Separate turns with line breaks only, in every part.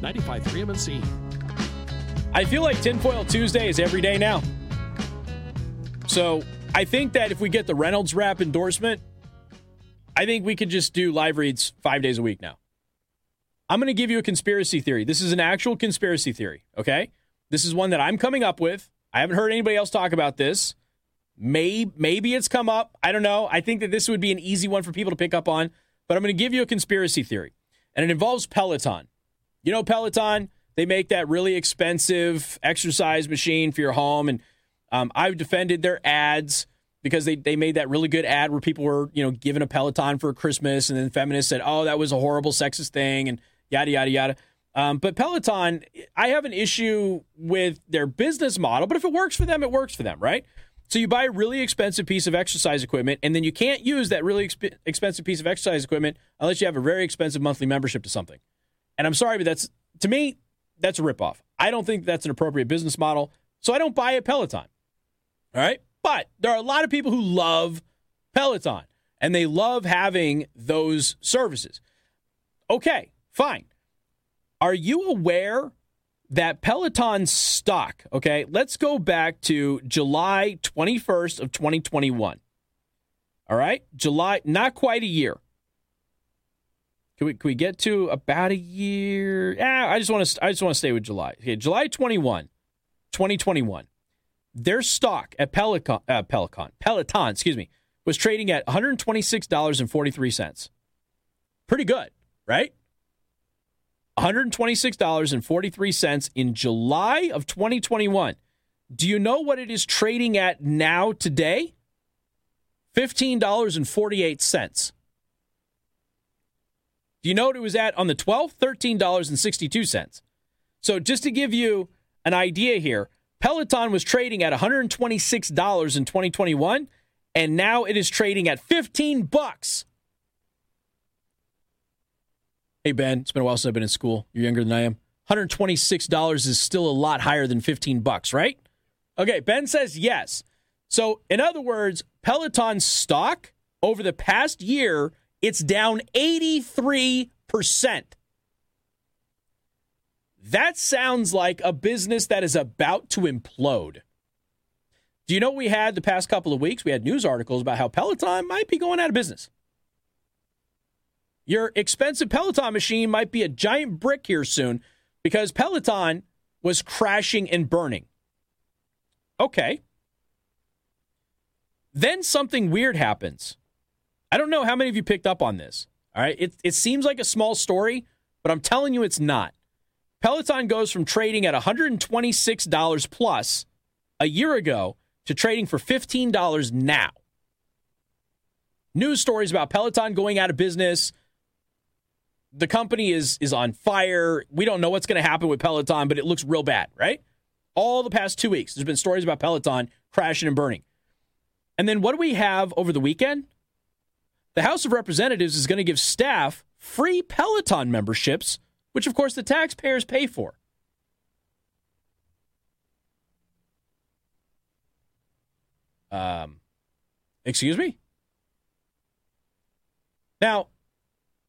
95.3 MNC.
I feel like Tinfoil Tuesday is every day now. So I think that if we get the Reynolds Wrap endorsement, I think we could just do live reads five days a week now. I'm going to give you a conspiracy theory. This is an actual conspiracy theory, okay? This is one that I'm coming up with. I haven't heard anybody else talk about this. Maybe, maybe it's come up. I don't know. I think that this would be an easy one for people to pick up on, but I'm going to give you a conspiracy theory, and it involves Peloton. You know, Peloton, they make that really expensive exercise machine for your home, and um, I've defended their ads because they, they made that really good ad where people were, you know, given a Peloton for Christmas, and then feminists said, oh, that was a horrible sexist thing, and yada, yada, yada. Um, but Peloton, I have an issue with their business model, but if it works for them, it works for them, right? So you buy a really expensive piece of exercise equipment, and then you can't use that really exp- expensive piece of exercise equipment unless you have a very expensive monthly membership to something. And I'm sorry, but that's to me, that's a ripoff. I don't think that's an appropriate business model, so I don't buy a Peloton. All right, but there are a lot of people who love Peloton and they love having those services. Okay, fine. Are you aware that Peloton stock, okay, let's go back to July 21st of 2021. All right? July, not quite a year. Can we, can we get to about a year? Yeah, I just want to I just want to stay with July. Okay, July 21, 2021. Their stock at Peloton, uh, Peloton, excuse me, was trading at $126.43. Pretty good, right? $126.43 in July of 2021. Do you know what it is trading at now today? $15.48. Do you know what it was at on the 12th? $13.62. So just to give you an idea here, Peloton was trading at $126 in 2021 and now it is trading at 15 bucks. Hey Ben, it's been a while since I've been in school. You're younger than I am. $126 is still a lot higher than 15 bucks, right? Okay, Ben says yes. So, in other words, Peloton stock over the past year, it's down 83%. That sounds like a business that is about to implode. Do you know we had the past couple of weeks? We had news articles about how Peloton might be going out of business. Your expensive Peloton machine might be a giant brick here soon because Peloton was crashing and burning. Okay. Then something weird happens. I don't know how many of you picked up on this. All right. It, it seems like a small story, but I'm telling you it's not. Peloton goes from trading at $126 plus a year ago to trading for $15 now. News stories about Peloton going out of business. The company is is on fire. We don't know what's going to happen with Peloton, but it looks real bad, right? All the past 2 weeks there's been stories about Peloton crashing and burning. And then what do we have over the weekend? The House of Representatives is going to give staff free Peloton memberships, which of course the taxpayers pay for. Um, excuse me? Now,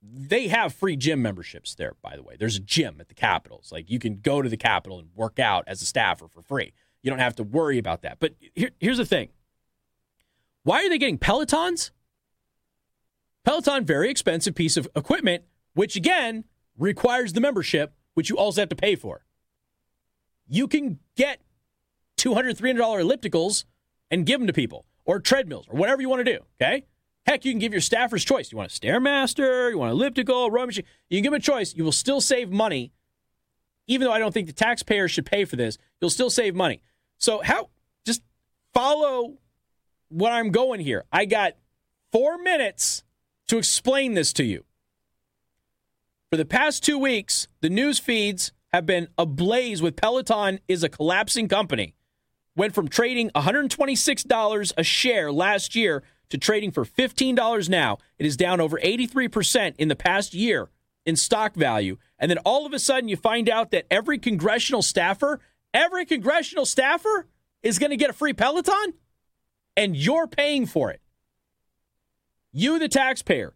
they have free gym memberships there, by the way. There's a gym at the Capitals. Like you can go to the Capitol and work out as a staffer for free. You don't have to worry about that. But here, here's the thing why are they getting Pelotons? Peloton, very expensive piece of equipment, which again requires the membership, which you also have to pay for. You can get $200, $300 ellipticals and give them to people, or treadmills, or whatever you want to do. Okay. Heck, you can give your staffers choice. You want a Stairmaster, you want an elliptical, row machine. You can give them a choice. You will still save money, even though I don't think the taxpayers should pay for this. You'll still save money. So how? Just follow what I'm going here. I got four minutes to explain this to you. For the past two weeks, the news feeds have been ablaze with Peloton is a collapsing company went from trading $126 a share last year to trading for $15 now. It is down over 83% in the past year in stock value. And then all of a sudden you find out that every congressional staffer, every congressional staffer is going to get a free Peloton and you're paying for it. You, the taxpayer,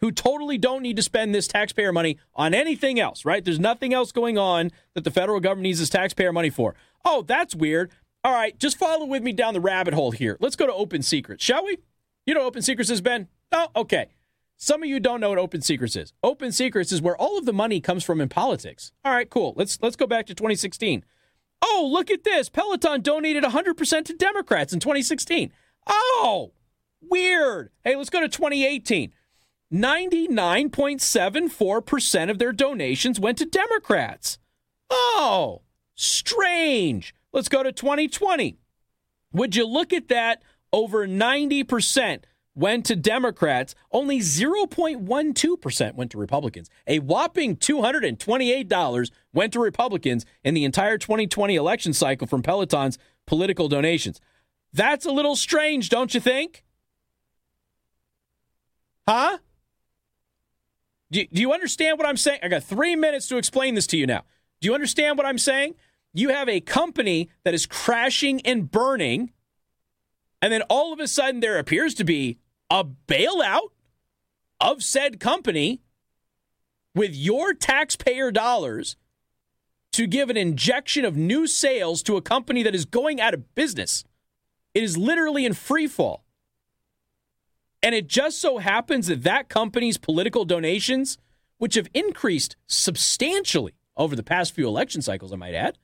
who totally don't need to spend this taxpayer money on anything else, right? There's nothing else going on that the federal government needs this taxpayer money for. Oh, that's weird. All right, just follow with me down the rabbit hole here. Let's go to Open Secrets, shall we? You know Open Secrets has been? Oh, okay. Some of you don't know what Open Secrets is. Open Secrets is where all of the money comes from in politics. All right, cool. Let's let's go back to 2016. Oh, look at this. Peloton donated 100% to Democrats in 2016. Oh, weird. Hey, let's go to 2018. 99.74% of their donations went to Democrats. Oh, strange. Let's go to 2020. Would you look at that? Over 90% went to Democrats, only 0.12% went to Republicans. A whopping $228 went to Republicans in the entire 2020 election cycle from Peloton's political donations. That's a little strange, don't you think? Huh? Do, do you understand what I'm saying? I got three minutes to explain this to you now. Do you understand what I'm saying? You have a company that is crashing and burning, and then all of a sudden there appears to be a bailout of said company with your taxpayer dollars to give an injection of new sales to a company that is going out of business. It is literally in free fall. And it just so happens that that company's political donations, which have increased substantially over the past few election cycles, I might add,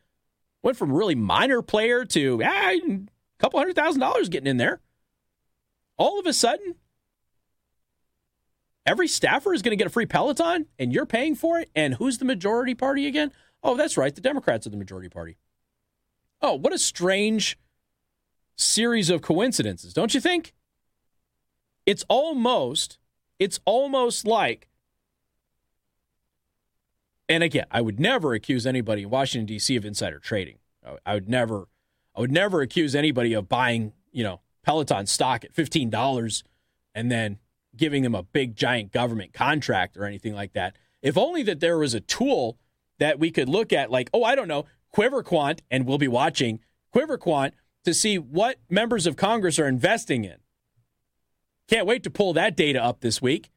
went from really minor player to ah, a couple hundred thousand dollars getting in there. All of a sudden, every staffer is going to get a free Peloton and you're paying for it. And who's the majority party again? Oh, that's right. The Democrats are the majority party. Oh, what a strange series of coincidences, don't you think? It's almost, it's almost like, and again, I would never accuse anybody in Washington D.C. of insider trading. I would never, I would never accuse anybody of buying, you know, Peloton stock at fifteen dollars and then giving them a big giant government contract or anything like that. If only that there was a tool that we could look at, like, oh, I don't know, QuiverQuant, and we'll be watching QuiverQuant to see what members of Congress are investing in. Can't wait to pull that data up this week.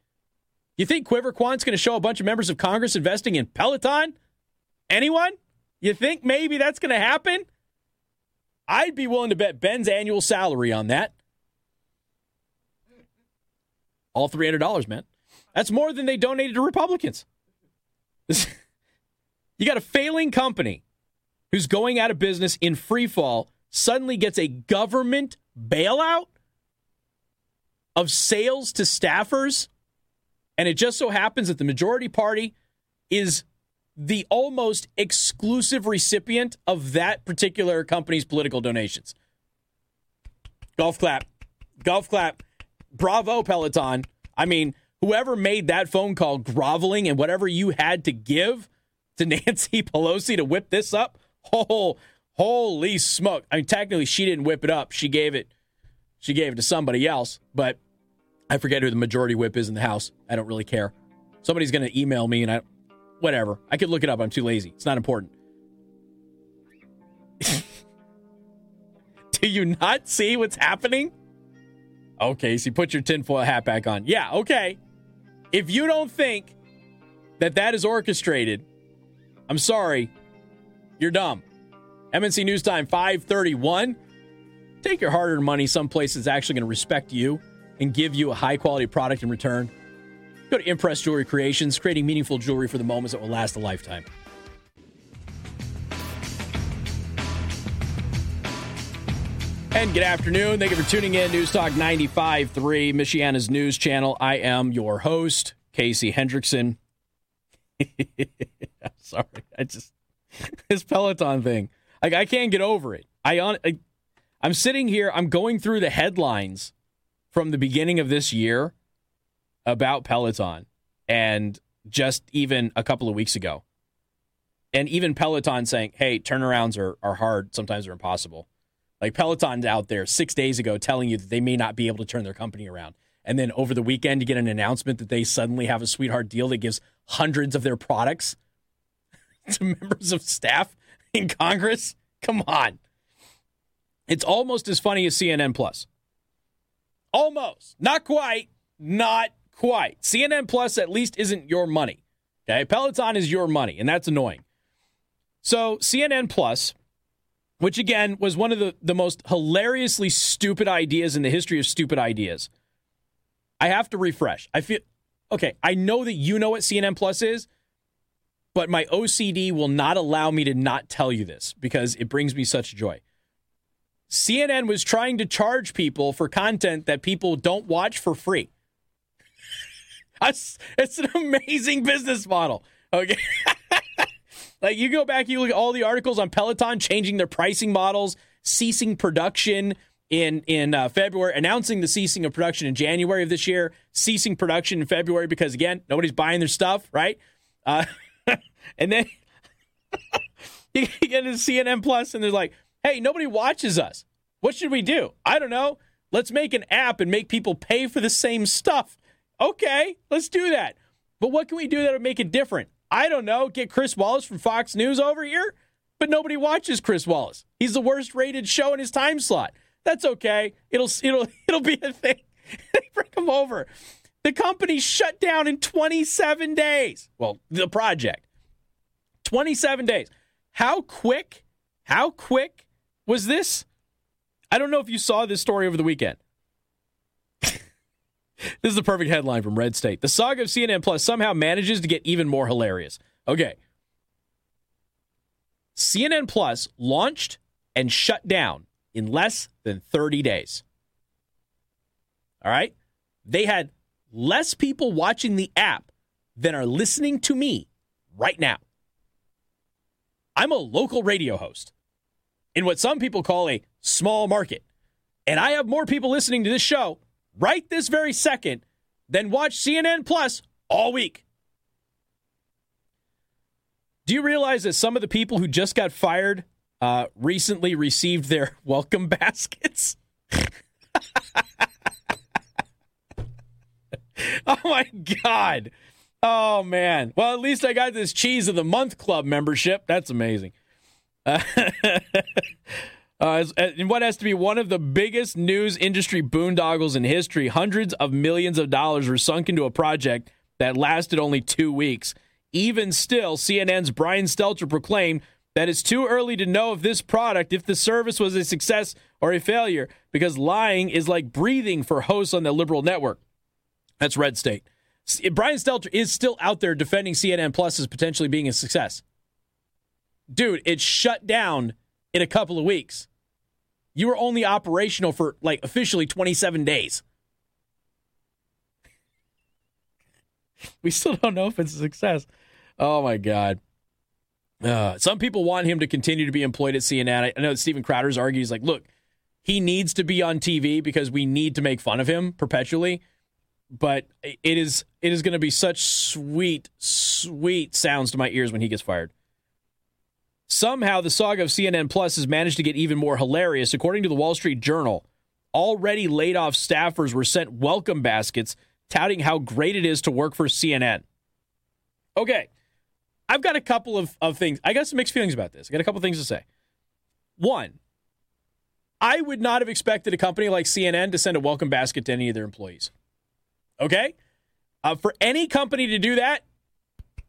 You think QuiverQuant's going to show a bunch of members of Congress investing in Peloton? Anyone? You think maybe that's going to happen? I'd be willing to bet Ben's annual salary on that. All $300, man. That's more than they donated to Republicans. you got a failing company who's going out of business in free fall suddenly gets a government bailout of sales to staffers. And it just so happens that the majority party is the almost exclusive recipient of that particular company's political donations. Golf clap. Golf clap. Bravo, Peloton. I mean, whoever made that phone call groveling and whatever you had to give to Nancy Pelosi to whip this up, oh, holy smoke. I mean, technically, she didn't whip it up. She gave it. She gave it to somebody else, but I forget who the majority whip is in the House. I don't really care. Somebody's going to email me, and I, whatever. I could look it up. I'm too lazy. It's not important. Do you not see what's happening? Okay, so you put your tinfoil hat back on. Yeah, okay. If you don't think that that is orchestrated, I'm sorry, you're dumb. MNC News Time 531. Take your hard earned money someplace that's actually going to respect you and give you a high quality product in return. Go to Impress Jewelry Creations, creating meaningful jewelry for the moments that will last a lifetime. And good afternoon. Thank you for tuning in. News Talk 95.3, Michiana's news channel. I am your host, Casey Hendrickson. sorry. I just, this Peloton thing, like, I can't get over it. I, I, I'm sitting here, I'm going through the headlines from the beginning of this year about Peloton and just even a couple of weeks ago. And even Peloton saying, hey, turnarounds are, are hard, sometimes they're impossible. Like Peloton's out there six days ago telling you that they may not be able to turn their company around. And then over the weekend, you get an announcement that they suddenly have a sweetheart deal that gives hundreds of their products to members of staff in Congress. Come on. It's almost as funny as CNN Plus. Almost. Not quite. Not quite. CNN Plus at least isn't your money. Okay, Peloton is your money, and that's annoying. So CNN Plus, which again was one of the, the most hilariously stupid ideas in the history of stupid ideas. I have to refresh. I feel okay. I know that you know what CNN Plus is, but my OCD will not allow me to not tell you this because it brings me such joy. CNN was trying to charge people for content that people don't watch for free. It's, it's an amazing business model. Okay. like you go back, you look at all the articles on Peloton changing their pricing models, ceasing production in in uh, February, announcing the ceasing of production in January of this year, ceasing production in February because again, nobody's buying their stuff, right? Uh, and then you get into CNN Plus, and they're like, "Hey, nobody watches us. What should we do? I don't know. Let's make an app and make people pay for the same stuff." Okay, let's do that. But what can we do that would make it different? I don't know. Get Chris Wallace from Fox News over here, but nobody watches Chris Wallace. He's the worst rated show in his time slot. That's okay. It'll it'll it'll be a thing. Bring him over. The company shut down in 27 days. Well, the project. 27 days. How quick? How quick was this? I don't know if you saw this story over the weekend. This is the perfect headline from Red State. The saga of CNN Plus somehow manages to get even more hilarious. Okay. CNN Plus launched and shut down in less than 30 days. All right? They had less people watching the app than are listening to me right now. I'm a local radio host in what some people call a small market. And I have more people listening to this show right this very second than watch CNN Plus all week. Do you realize that some of the people who just got fired uh, recently received their welcome baskets? oh my God. Oh man. Well, at least I got this Cheese of the Month Club membership. That's amazing. Uh, Uh, in what has to be one of the biggest news industry boondoggles in history, hundreds of millions of dollars were sunk into a project that lasted only two weeks. Even still, CNN's Brian Stelter proclaimed that it's too early to know if this product, if the service was a success or a failure, because lying is like breathing for hosts on the liberal network. That's Red State. Brian Stelter is still out there defending CNN Plus as potentially being a success. Dude, it's shut down in a couple of weeks. You were only operational for like officially 27 days. we still don't know if it's a success. Oh my God. Uh, some people want him to continue to be employed at CNN. I know Steven Crowder's argues like, look, he needs to be on TV because we need to make fun of him perpetually. But it is it is going to be such sweet, sweet sounds to my ears when he gets fired. Somehow, the saga of CNN Plus has managed to get even more hilarious. According to the Wall Street Journal, already laid off staffers were sent welcome baskets touting how great it is to work for CNN. Okay, I've got a couple of, of things. I got some mixed feelings about this. I got a couple things to say. One, I would not have expected a company like CNN to send a welcome basket to any of their employees. Okay? Uh, for any company to do that,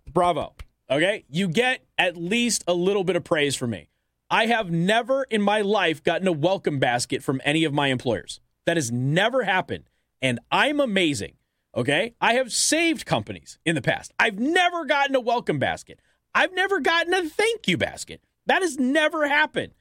bravo. Okay? You get at least a little bit of praise from me. I have never in my life gotten a welcome basket from any of my employers. That has never happened. And I'm amazing. Okay? I have saved companies in the past. I've never gotten a welcome basket. I've never gotten a thank you basket. That has never happened.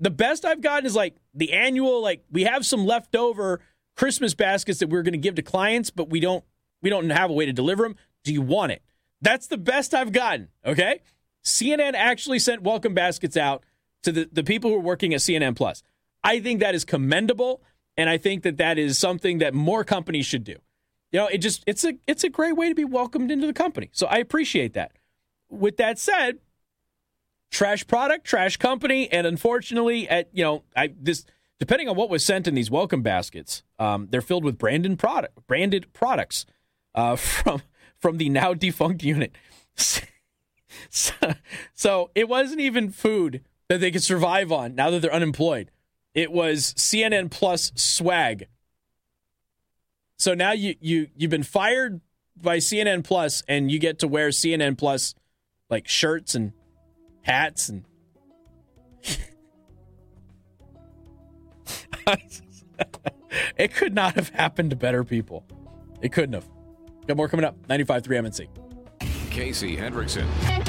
The best I've gotten is like the annual like we have some leftover Christmas baskets that we're going to give to clients, but we don't we don't have a way to deliver them. Do you want it? That's the best I've gotten. Okay. CNN actually sent welcome baskets out to the, the people who are working at CNN Plus. I think that is commendable. And I think that that is something that more companies should do. You know, it just it's a it's a great way to be welcomed into the company. So I appreciate that. With that said, trash product, trash company, and unfortunately, at you know, I this depending on what was sent in these welcome baskets, um, they're filled with branded product branded products uh, from from the now defunct unit. so, so it wasn't even food that they could survive on now that they're unemployed. It was CNN Plus swag. So now you you you've been fired by CNN Plus, and you get to wear CNN Plus like shirts and hats and. it could not have happened to better people. It couldn't have. Got more coming up. 95.3 MNC.
Casey Hendrickson.